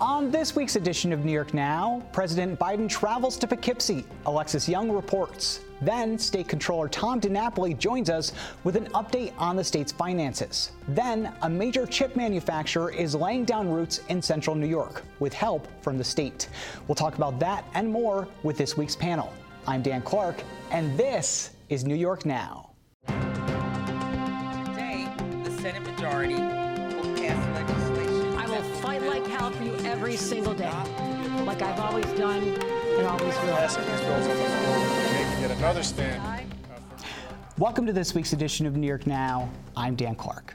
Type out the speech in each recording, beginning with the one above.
On this week's edition of New York Now, President Biden travels to Poughkeepsie. Alexis Young reports. Then, State Controller Tom DiNapoli joins us with an update on the state's finances. Then, a major chip manufacturer is laying down roots in central New York with help from the state. We'll talk about that and more with this week's panel. I'm Dan Clark, and this is New York Now. Today, the Senate majority will pass legislation. I will fight like hell for you every single day, like I've always done and always will. Passing these bills on the floor, making yet another stand. Welcome to this week's edition of New York Now. I'm Dan Clark.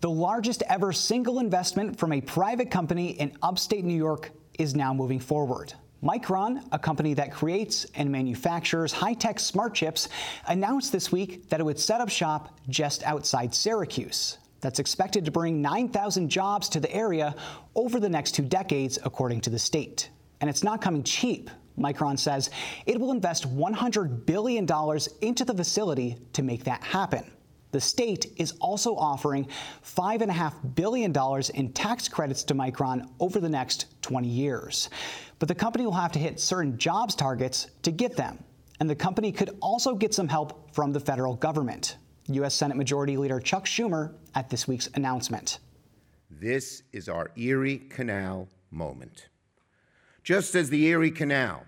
The largest ever single investment from a private company in upstate New York is now moving forward. Micron, a company that creates and manufactures high tech smart chips, announced this week that it would set up shop just outside Syracuse. That's expected to bring 9,000 jobs to the area over the next two decades, according to the state. And it's not coming cheap. Micron says it will invest $100 billion into the facility to make that happen. The state is also offering $5.5 billion in tax credits to Micron over the next 20 years. But the company will have to hit certain jobs targets to get them. And the company could also get some help from the federal government. U.S. Senate Majority Leader Chuck Schumer at this week's announcement. This is our Erie Canal moment. Just as the Erie Canal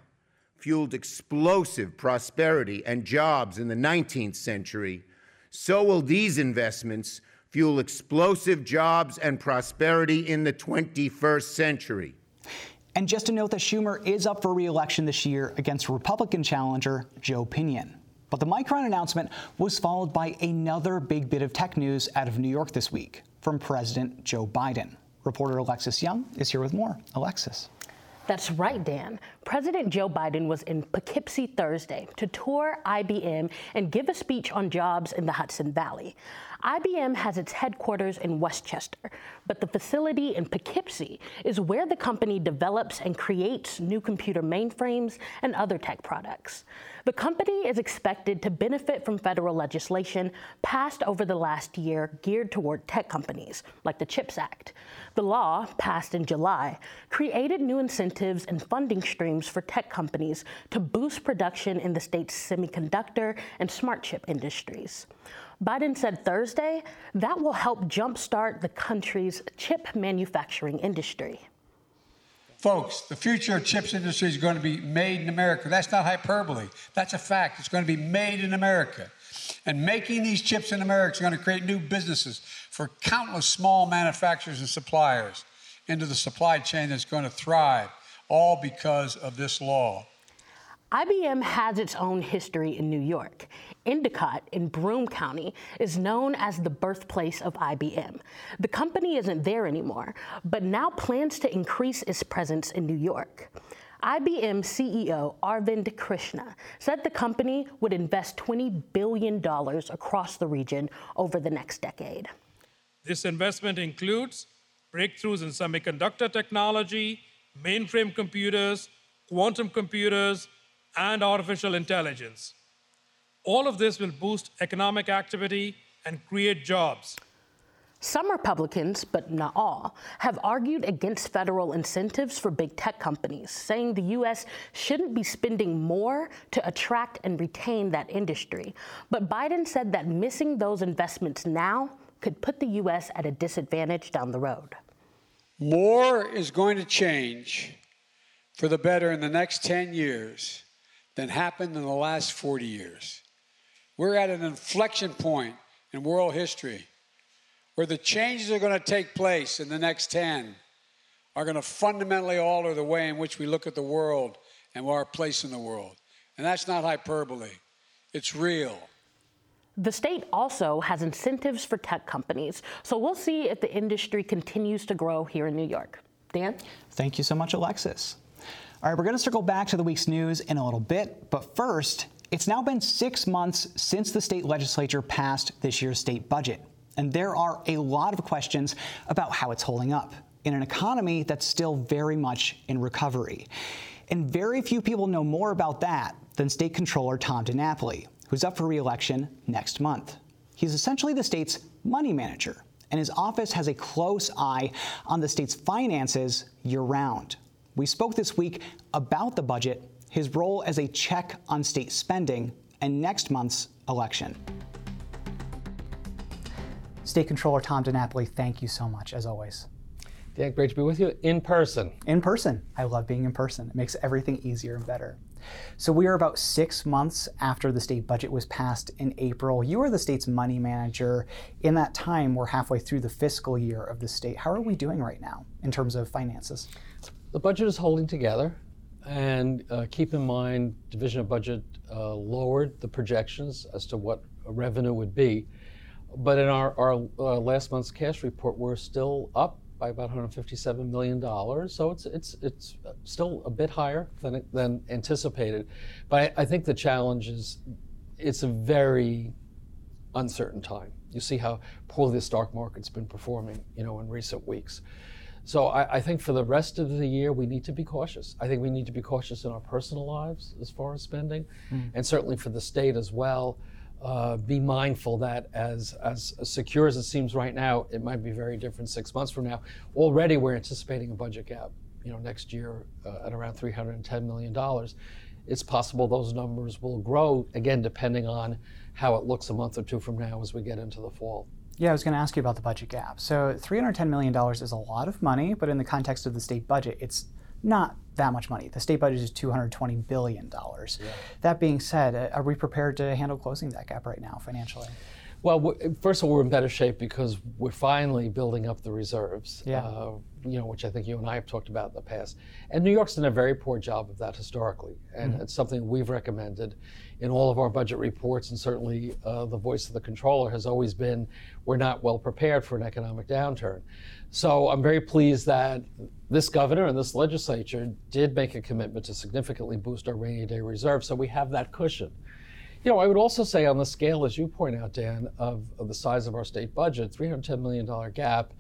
fueled explosive prosperity and jobs in the 19th century, so will these investments fuel explosive jobs and prosperity in the 21st century. And just to note that Schumer is up for re-election this year against Republican challenger Joe Pinion. But the Micron announcement was followed by another big bit of tech news out of New York this week from President Joe Biden. Reporter Alexis Young is here with more. Alexis. That's right, Dan. President Joe Biden was in Poughkeepsie Thursday to tour IBM and give a speech on jobs in the Hudson Valley. IBM has its headquarters in Westchester, but the facility in Poughkeepsie is where the company develops and creates new computer mainframes and other tech products. The company is expected to benefit from federal legislation passed over the last year geared toward tech companies, like the CHIPS Act. The law, passed in July, created new incentives and funding streams for tech companies to boost production in the state's semiconductor and smart chip industries. Biden said Thursday that will help jumpstart the country's chip manufacturing industry. Folks, the future of chips industry is going to be made in America. That's not hyperbole. That's a fact. It's going to be made in America. And making these chips in America is going to create new businesses for countless small manufacturers and suppliers into the supply chain that's going to thrive, all because of this law. IBM has its own history in New York. Endicott in Broome County is known as the birthplace of IBM. The company isn't there anymore, but now plans to increase its presence in New York. IBM CEO Arvind Krishna said the company would invest $20 billion across the region over the next decade. This investment includes breakthroughs in semiconductor technology, mainframe computers, quantum computers, and artificial intelligence. All of this will boost economic activity and create jobs. Some Republicans, but not all, have argued against federal incentives for big tech companies, saying the U.S. shouldn't be spending more to attract and retain that industry. But Biden said that missing those investments now could put the U.S. at a disadvantage down the road. More is going to change for the better in the next 10 years than happened in the last 40 years. We're at an inflection point in world history where the changes that are going to take place in the next 10 are going to fundamentally alter the way in which we look at the world and our place in the world. And that's not hyperbole, it's real. The state also has incentives for tech companies, so we'll see if the industry continues to grow here in New York. Dan? Thank you so much, Alexis. All right, we're going to circle back to the week's news in a little bit, but first, it's now been six months since the state legislature passed this year's state budget, and there are a lot of questions about how it's holding up in an economy that's still very much in recovery. And very few people know more about that than State Controller Tom DiNapoli, who's up for re election next month. He's essentially the state's money manager and his office has a close eye on the state's finances year round. We spoke this week about the budget, his role as a check on state spending, and next month's election. State Controller Tom DiNapoli, thank you so much, as always. Dan, great to be with you in person. In person. I love being in person. It makes everything easier and better. So we are about six months after the state budget was passed in April. You are the state's money manager. In that time, we're halfway through the fiscal year of the state. How are we doing right now in terms of finances? The budget is holding together. And uh, keep in mind, Division of Budget uh, lowered the projections as to what revenue would be. But in our, our uh, last month's cash report, we're still up by about 157 million dollars. So it's it's it's still a bit higher than than anticipated. But I, I think the challenge is it's a very uncertain time. You see how poorly the stock market's been performing, you know, in recent weeks. So I, I, think for the rest of the year, we need to be cautious. I think we need to be cautious in our personal lives as far as spending, mm. and certainly for the state as well uh, be mindful that as, as secure as it seems right now, it might be very different six months from now. Already, we're anticipating a budget gap. You know, next year uh, at around 310 million dollars. It's possible those numbers will grow again, depending on how it looks a month or two from now as we get into the fall. Yeah, I was going to ask you about the budget gap. So, $310 million is a lot of money, but in the context of the state budget, it's not that much money. The state budget is $220 billion. Yeah. That being said, uh, are we prepared to handle closing that gap right now financially? Well, first of all, we're in better shape because we're finally building up the reserves, yeah. uh, you know, which I think you and I have talked about in the past. And New York's done a very poor job of that historically, and mm-hmm. it's something we've recommended in all of our budget reports, and certainly uh, the voice of the controller has always been we're not well prepared for an economic downturn. So I'm very pleased that this governor and this legislature did make a commitment to significantly boost our rainy day reserve, so we have that cushion. You know, I would also say on the scale, as you point out, Dan, of, of the size of our state budget, $310 million gap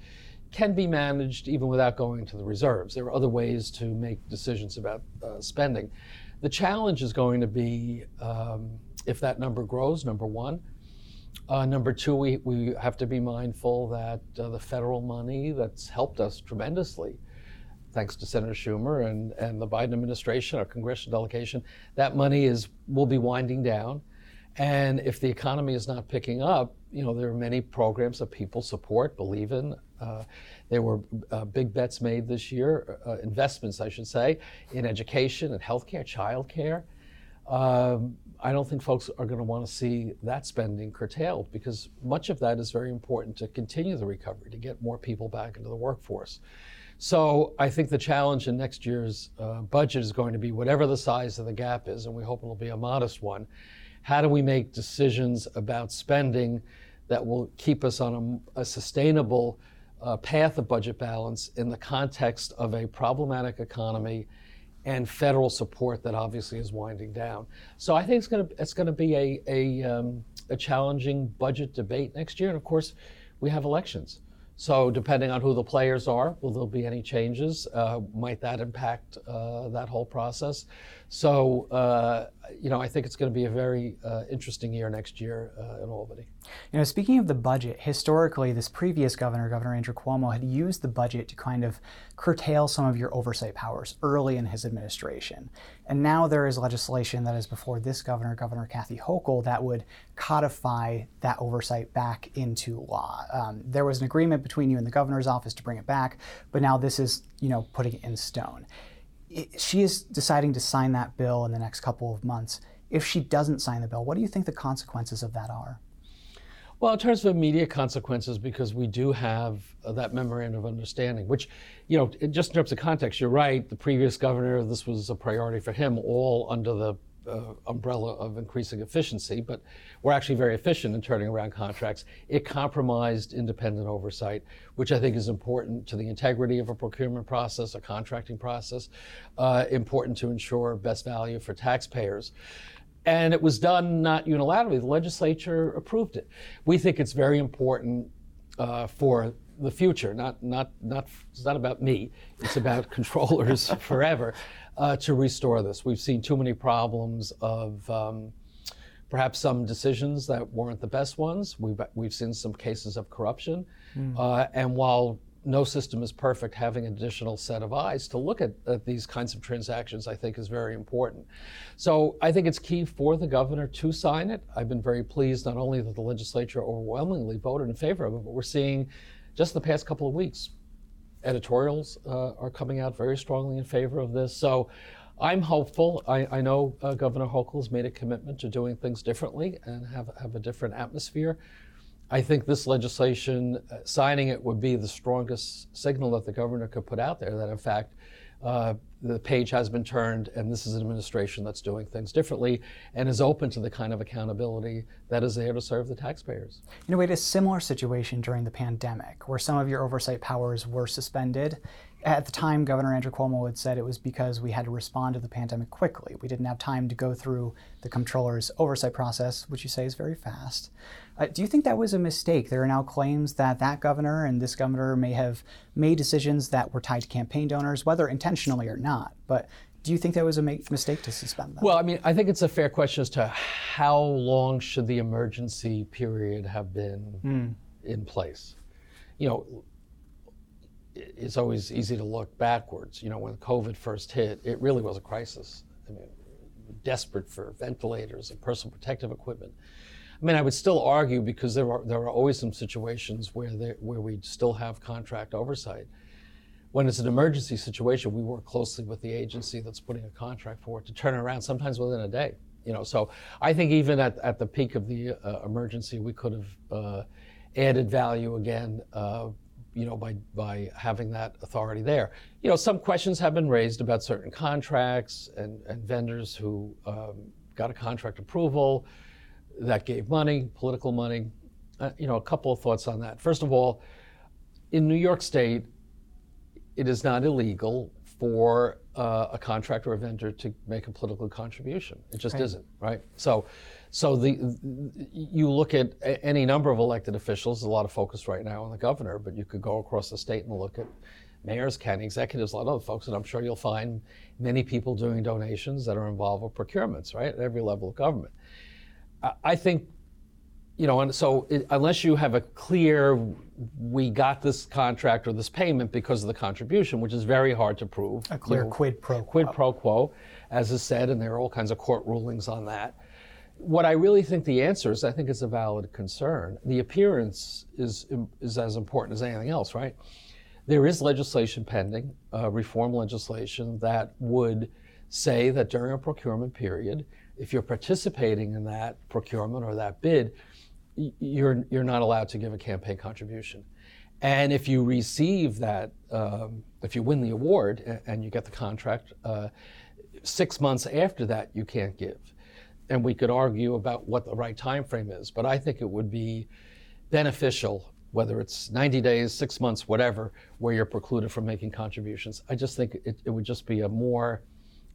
can be managed even without going to the reserves. There are other ways to make decisions about uh, spending. The challenge is going to be um, if that number grows, number one. Uh, number two, we, we have to be mindful that uh, the federal money that's helped us tremendously, thanks to Senator Schumer and, and the Biden administration, our congressional delegation, that money is will be winding down. And if the economy is not picking up, you know, there are many programs that people support, believe in. Uh, there were uh, big bets made this year, uh, investments, I should say, in education and healthcare, childcare. Um, I don't think folks are going to want to see that spending curtailed because much of that is very important to continue the recovery, to get more people back into the workforce. So I think the challenge in next year's uh, budget is going to be whatever the size of the gap is, and we hope it'll be a modest one how do we make decisions about spending that will keep us on a, a sustainable uh, path of budget balance in the context of a problematic economy and federal support that obviously is winding down. So I think it's going to it's going to be a a, um, a challenging budget debate next year, and of course, we have elections. So depending on who the players are, will there be any changes? Uh, might that impact uh, that whole process? So, uh, you know, I think it's going to be a very uh, interesting year next year uh, in Albany. You know, speaking of the budget, historically, this previous governor, Governor Andrew Cuomo, had used the budget to kind of curtail some of your oversight powers early in his administration. And now there is legislation that is before this governor, Governor Kathy Hochul, that would codify that oversight back into law. Um, there was an agreement between you and the governor's office to bring it back, but now this is, you know, putting it in stone. She is deciding to sign that bill in the next couple of months. If she doesn't sign the bill, what do you think the consequences of that are? Well, in terms of immediate consequences, because we do have uh, that memorandum of understanding, which, you know, just in terms of context, you're right. The previous governor, this was a priority for him, all under the uh, umbrella of increasing efficiency, but we're actually very efficient in turning around contracts. It compromised independent oversight, which I think is important to the integrity of a procurement process, a contracting process, uh, important to ensure best value for taxpayers. And it was done not unilaterally. The legislature approved it. We think it's very important uh, for the future. Not not not. It's not about me. It's about controllers forever uh, to restore this. We've seen too many problems of. Um, perhaps some decisions that weren't the best ones. We've, we've seen some cases of corruption. Mm. Uh, and while no system is perfect, having an additional set of eyes to look at, at, these kinds of transactions, I think, is very important. So I think it's key for the governor to sign it. I've been very pleased not only that the legislature overwhelmingly voted in favor of it, but we're seeing just the past couple of weeks, editorials uh, are coming out very strongly in favor of this. So I'm hopeful. I, I know uh, Governor Hochul has made a commitment to doing things differently and have, have a different atmosphere. I think this legislation, uh, signing it would be the strongest signal that the governor could put out there that, in fact, uh, the page has been turned and this is an administration that's doing things differently and is open to the kind of accountability that is there to serve the taxpayers. You know, we had a similar situation during the pandemic where some of your oversight powers were suspended at the time, Governor Andrew Cuomo had said it was because we had to respond to the pandemic quickly. We didn't have time to go through the comptroller's oversight process, which you say is very fast. Uh, do you think that was a mistake? There are now claims that that governor and this governor may have made decisions that were tied to campaign donors, whether intentionally or not. But do you think that was a mistake to suspend them? Well, I mean, I think it's a fair question as to how long should the emergency period have been mm. in place. You know, it's always easy to look backwards. You know, when COVID first hit, it really was a crisis. I mean, desperate for ventilators and personal protective equipment. I mean, I would still argue because there are there are always some situations where where we still have contract oversight. When it's an emergency situation, we work closely with the agency that's putting a contract for it to turn around, sometimes within a day. You know, so I think even at, at the peak of the uh, emergency, we could have uh, added value again uh, you know, by, by having that authority there. You know, some questions have been raised about certain contracts and, and vendors who um, got a contract approval that gave money, political money. Uh, you know, a couple of thoughts on that. First of all, in New York State, it is not illegal for uh, a contractor or a vendor to make a political contribution. It just right. isn't, right? So, so the you look at any number of elected officials. There's a lot of focus right now on the governor, but you could go across the state and look at mayors, county executives, a lot of other folks, and I'm sure you'll find many people doing donations that are involved with procurements, right, at every level of government. I think you know, and so it, unless you have a clear, we got this contract or this payment because of the contribution, which is very hard to prove. A clear you know, quid pro quo. Quid pro quo, as is said, and there are all kinds of court rulings on that. What I really think the answer is, I think it's a valid concern. The appearance is is as important as anything else, right? There is legislation pending, uh, reform legislation that would say that during a procurement period, if you're participating in that procurement or that bid, you're, you're not allowed to give a campaign contribution. And if you receive that, um, if you win the award and you get the contract, uh, six months after that, you can't give. And we could argue about what the right time frame is, but I think it would be beneficial, whether it's 90 days, six months, whatever, where you're precluded from making contributions. I just think it, it would just be a more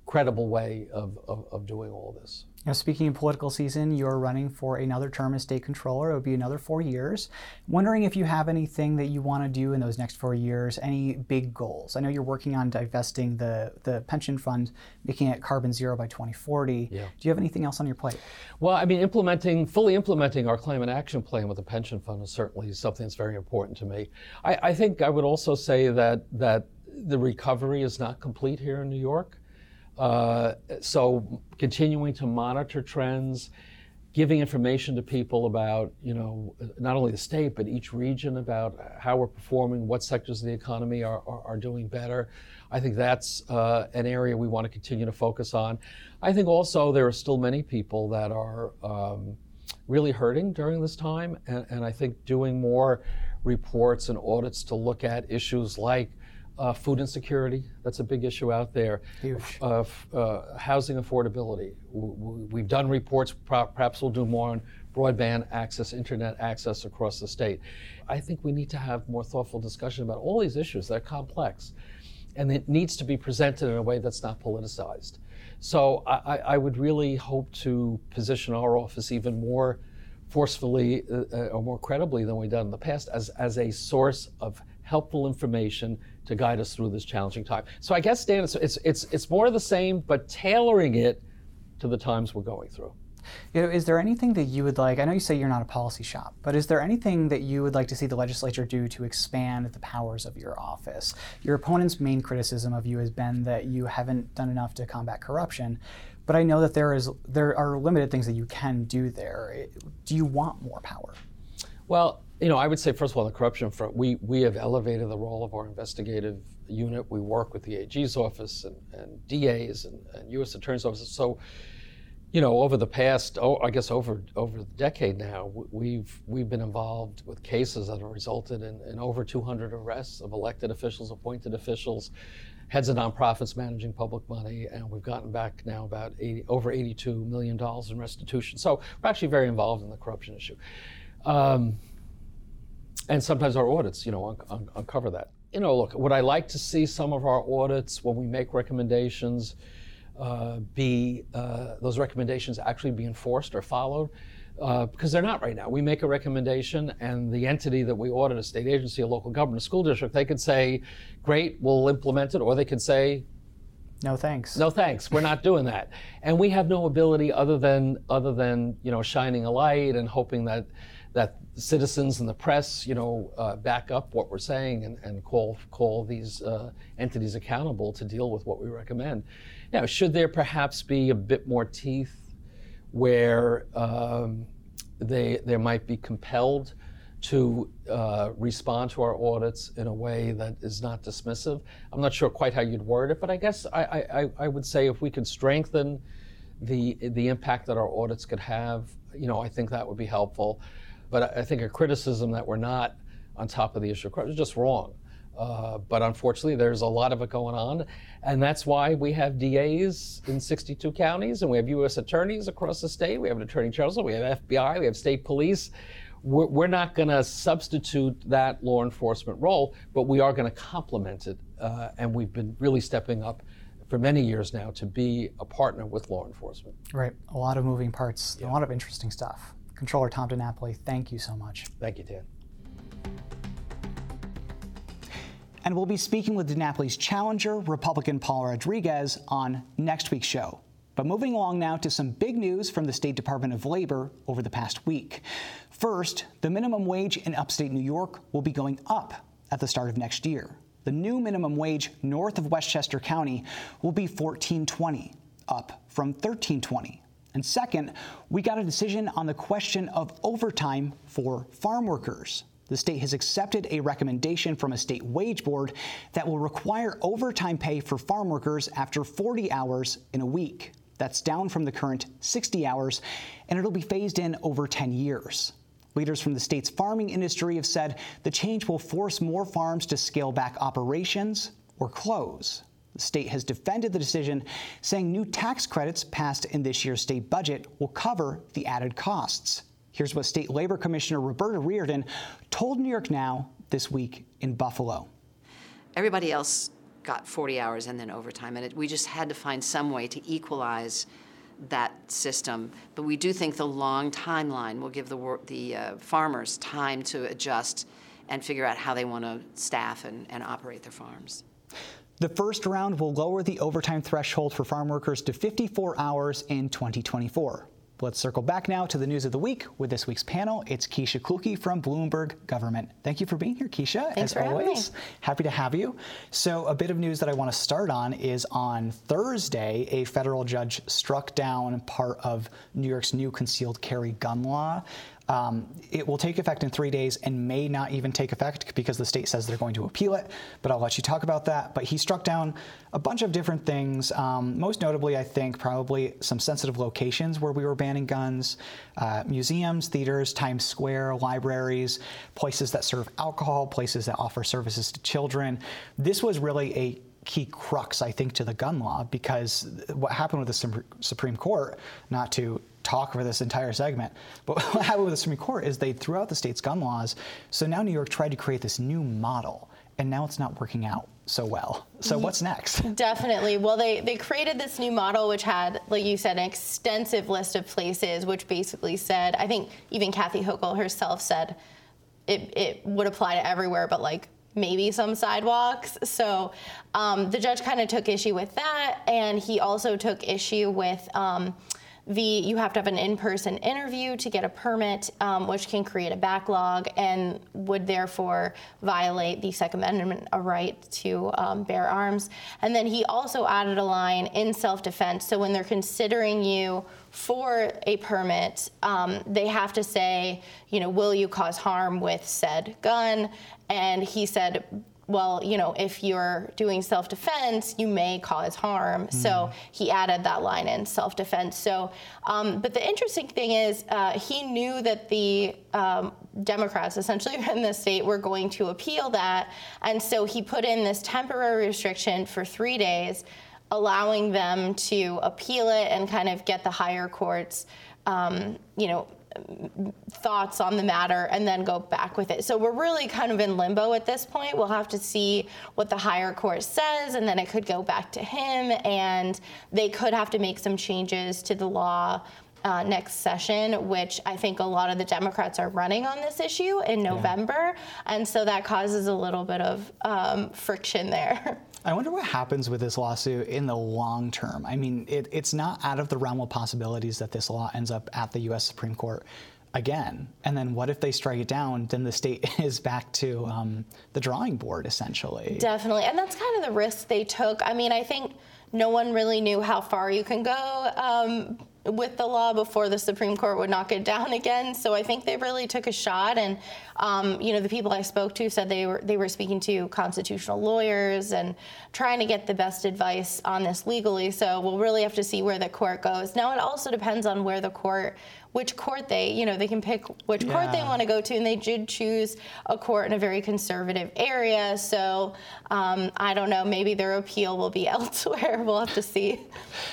credible way of, of, of doing all this. Now, speaking of political season, you're running for another term as state controller. It would be another four years. Wondering if you have anything that you want to do in those next four years, any big goals. I know you're working on divesting the, the pension fund, making it carbon zero by 2040. Yeah. Do you have anything else on your plate? Well, I mean, implementing, fully implementing our climate action plan with the pension fund is certainly something that's very important to me. I, I think I would also say that, that the recovery is not complete here in New York. Uh, so continuing to monitor trends, giving information to people about, you know, not only the state, but each region about how we're performing, what sectors of the economy are, are, are doing better. I think that's uh, an area we want to continue to focus on. I think also there are still many people that are um, really hurting during this time, and, and I think doing more reports and audits to look at issues like uh, food insecurity, that's a big issue out there. Huge. Uh, uh, housing affordability. We've done reports, perhaps we'll do more on broadband access, internet access across the state. I think we need to have more thoughtful discussion about all these issues. They're complex. And it needs to be presented in a way that's not politicized. So I, I would really hope to position our office even more forcefully uh, uh, or more credibly than we've done in the past as, as a source of helpful information to guide us through this challenging time. So I guess, Dan, it's, it's, it's, it's more of the same, but tailoring it to the times we're going through. You know, is there anything that you would like? I know you say you're not a policy shop, but is there anything that you would like to see the legislature do to expand the powers of your office? Your opponent's main criticism of you has been that you haven't done enough to combat corruption, but I know that there is there are limited things that you can do there. Do you want more power? Well, you know, I would say first of all, the corruption front, we we have elevated the role of our investigative unit. We work with the AG's office and, and DAs and, and U.S. Attorney's offices. So you know, over the past, oh, I guess over over the decade now, we've we've been involved with cases that have resulted in, in over 200 arrests of elected officials, appointed officials, heads of nonprofits managing public money, and we've gotten back now about 80, over 82 million dollars in restitution. So we're actually very involved in the corruption issue, um, and sometimes our audits, you know, un- un- uncover that. You know, look, would I like to see some of our audits when we make recommendations? uh, be uh, those recommendations actually be enforced or followed uh, because they're not right now. We make a recommendation, and the entity that we audit, a state agency, a local government, a school district, they could say, "Great, we'll implement it," or they could say, "No thanks." No thanks. We're not doing that, and we have no ability other than other than you know shining a light and hoping that that citizens and the press, you know, uh, back up what we're saying and, and call call these uh, entities accountable to deal with what we recommend. Now, should there perhaps be a bit more teeth where um, they, there might be compelled to uh, respond to our audits in a way that is not dismissive? I'm not sure quite how you'd word it, but I guess I, I, I would say if we could strengthen the, the impact that our audits could have, you know, I think that would be helpful. But I think a criticism that we're not on top of the issue is just wrong. Uh, but unfortunately, there's a lot of it going on. And that's why we have DAs in 62 counties and we have U.S. attorneys across the state. We have an attorney general, we have FBI, we have state police. We're, we're not going to substitute that law enforcement role, but we are going to complement it. Uh, and we've been really stepping up for many years now to be a partner with law enforcement. Right. A lot of moving parts, yeah. a lot of interesting stuff. Controller Tom DiNapoli, thank you so much. Thank you, Dan. And we'll be speaking with DiNapoli's challenger, Republican Paul Rodriguez, on next week's show. But moving along now to some big news from the State Department of Labor over the past week. First, the minimum wage in upstate New York will be going up at the start of next year. The new minimum wage north of Westchester County will be 1420, up from 1320. And second, we got a decision on the question of overtime for farm workers. The state has accepted a recommendation from a state wage board that will require overtime pay for farm workers after 40 hours in a week. That's down from the current 60 hours, and it'll be phased in over 10 years. Leaders from the state's farming industry have said the change will force more farms to scale back operations or close. State has defended the decision, saying new tax credits passed in this year's state budget will cover the added costs. Here's what State Labor Commissioner Roberta Reardon told New York Now this week in Buffalo. Everybody else got 40 hours and then overtime, and it, we just had to find some way to equalize that system. But we do think the long timeline will give the, the uh, farmers time to adjust and figure out how they want to staff and, and operate their farms. The first round will lower the overtime threshold for farm workers to 54 hours in 2024. Let's circle back now to the news of the week with this week's panel. It's Keshia Clukey from Bloomberg Government. Thank you for being here, Keshia. Thanks as always. Happy to have you. So, a bit of news that I want to start on is on Thursday, a federal judge struck down part of New York's new concealed carry gun law. Um, it will take effect in three days and may not even take effect because the state says they're going to appeal it. But I'll let you talk about that. But he struck down a bunch of different things. Um, most notably, I think, probably some sensitive locations where we were banning guns uh, museums, theaters, Times Square, libraries, places that serve alcohol, places that offer services to children. This was really a key crux, I think, to the gun law because what happened with the Supreme Court, not to talk for this entire segment. But what happened with the Supreme Court is they threw out the state's gun laws. So now New York tried to create this new model, and now it's not working out so well. So what's next? Definitely. Well, they, they created this new model, which had, like you said, an extensive list of places, which basically said, I think even Kathy Hochul herself said it, it would apply to everywhere, but like maybe some sidewalks. So um, the judge kind of took issue with that, and he also took issue with. Um, the you have to have an in-person interview to get a permit, um, which can create a backlog and would therefore violate the Second Amendment, a right to um, bear arms. And then he also added a line in self-defense. So when they're considering you for a permit, um, they have to say, you know, will you cause harm with said gun? And he said well, you know, if you're doing self defense, you may cause harm. Mm. So he added that line in self defense. So, um, but the interesting thing is, uh, he knew that the um, Democrats, essentially in the state, were going to appeal that. And so he put in this temporary restriction for three days, allowing them to appeal it and kind of get the higher courts, um, you know, thoughts on the matter and then go back with it. So we're really kind of in limbo at this point. We'll have to see what the higher court says, and then it could go back to him, and they could have to make some changes to the law. Uh, next session, which I think a lot of the Democrats are running on this issue in November. Yeah. And so that causes a little bit of um, friction there. I wonder what happens with this lawsuit in the long term. I mean, it, it's not out of the realm of possibilities that this law ends up at the U.S. Supreme Court again. And then what if they strike it down? Then the state is back to um, the drawing board, essentially. Definitely. And that's kind of the risk they took. I mean, I think no one really knew how far you can go um, with the law before the Supreme Court would knock it down again. So I think they really took a shot. And um, you know, the people I spoke to said they were they were speaking to constitutional lawyers and trying to get the best advice on this legally. So we'll really have to see where the court goes. Now it also depends on where the court which court they, you know, they can pick which yeah. court they want to go to, and they did choose a court in a very conservative area. So um, I don't know, maybe their appeal will be elsewhere. we'll have to see.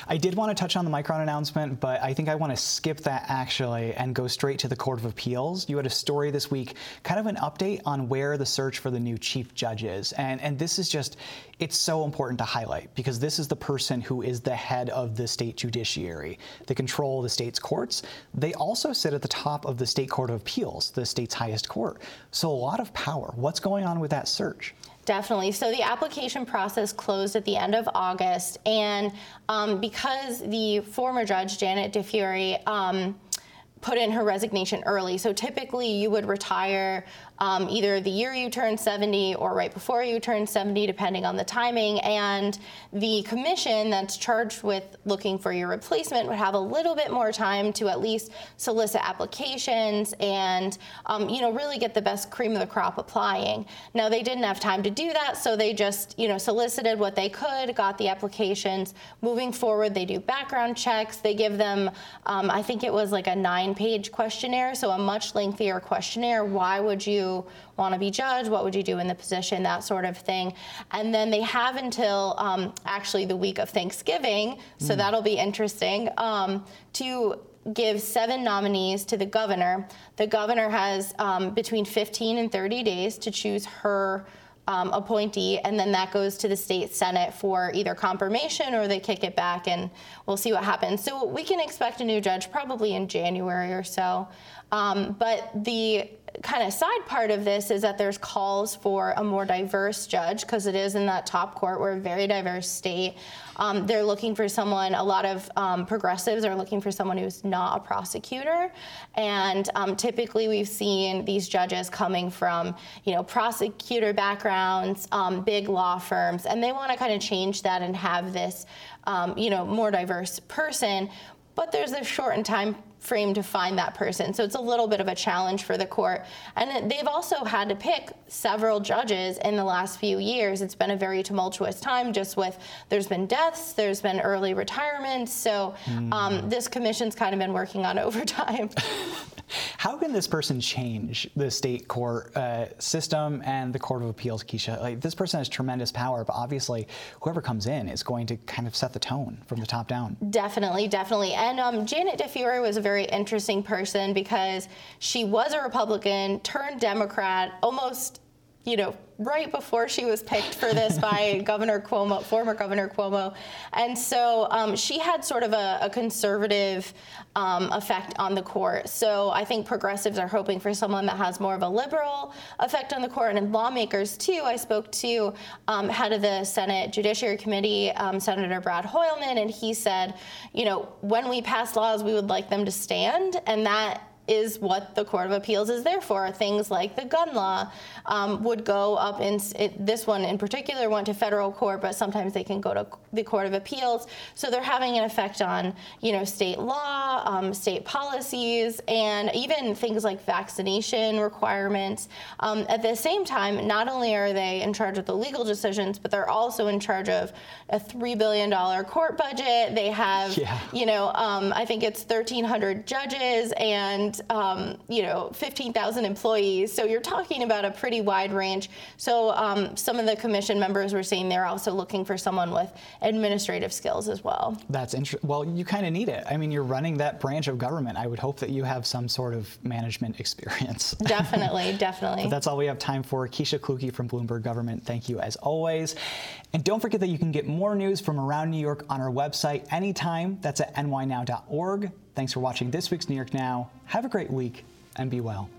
I did want to touch on the Micron announcement, but I think I want to skip that actually and go straight to the Court of Appeals. You had a story this week, kind of an update on where the search for the new chief judge is, and and this is just it's so important to highlight because this is the person who is the head of the state judiciary. They control of the state's courts. They also sit at the top of the state court of appeals, the state's highest court. So a lot of power. What's going on with that search? Definitely. So the application process closed at the end of August, and um, because the former judge Janet DiFiore um, put in her resignation early. So typically you would retire um, either the year you turn 70 or right before you turn 70, depending on the timing. And the commission that's charged with looking for your replacement would have a little bit more time to at least solicit applications and, um, you know, really get the best cream of the crop applying. Now, they didn't have time to do that, so they just, you know, solicited what they could, got the applications. Moving forward, they do background checks. They give them, um, I think it was like a nine page questionnaire, so a much lengthier questionnaire. Why would you? Want to be judged? What would you do in the position? That sort of thing. And then they have until um, actually the week of Thanksgiving, so mm. that'll be interesting, um, to give seven nominees to the governor. The governor has um, between 15 and 30 days to choose her. Um, appointee, and then that goes to the state senate for either confirmation or they kick it back, and we'll see what happens. So we can expect a new judge probably in January or so. Um, but the kind of side part of this is that there's calls for a more diverse judge because it is in that top court. We're a very diverse state. Um, they're looking for someone, a lot of um, progressives are looking for someone who's not a prosecutor. And um, typically we've seen these judges coming from, you know, prosecutor backgrounds, um, big law firms, and they want to kind of change that and have this, um, you know, more diverse person. But there's a shortened time frame to find that person. So it's a little bit of a challenge for the court. And they've also had to pick several judges in the last few years. It's been a very tumultuous time just with there's been deaths, there's been early retirements. So um, mm. this commission's kind of been working on overtime. How can this person change the state court uh, system and the Court of Appeals, Keshia? Like this person has tremendous power, but obviously whoever comes in is going to kind of set the tone from the top down. Definitely, definitely. And um, Janet DiFiore was a very interesting person because she was a Republican, turned Democrat, almost, you know, right before she was picked for this by Governor Cuomo, former Governor Cuomo. And so um, she had sort of a, a conservative um, effect on the court. So I think progressives are hoping for someone that has more of a liberal effect on the court. And lawmakers, too, I spoke to um, head of the Senate Judiciary Committee, um, Senator Brad Hoylman, and he said, you know, when we pass laws, we would like them to stand. And that is what the Court of Appeals is there for. Things like the gun law um, would go up in it, this one in particular went to federal court, but sometimes they can go to the Court of Appeals. So they're having an effect on you know state law, um, state policies, and even things like vaccination requirements. Um, at the same time, not only are they in charge of the legal decisions, but they're also in charge of a three billion dollar court budget. They have yeah. you know um, I think it's 1,300 judges and um, you know 15,000 employees. So you're talking about a pretty wide range. So um, some of the commission members were saying they're also looking for someone with administrative skills as well. That's interesting. Well, you kind of need it. I mean, you're running that branch of government. I would hope that you have some sort of management experience. Definitely, definitely. That's all we have time for. Keshia Clukey from Bloomberg Government. Thank you as always. And don't forget that you can get more news from around New York on our website anytime. That's at nynow.org. Thanks for watching this week's New York Now. Have a great week and be well.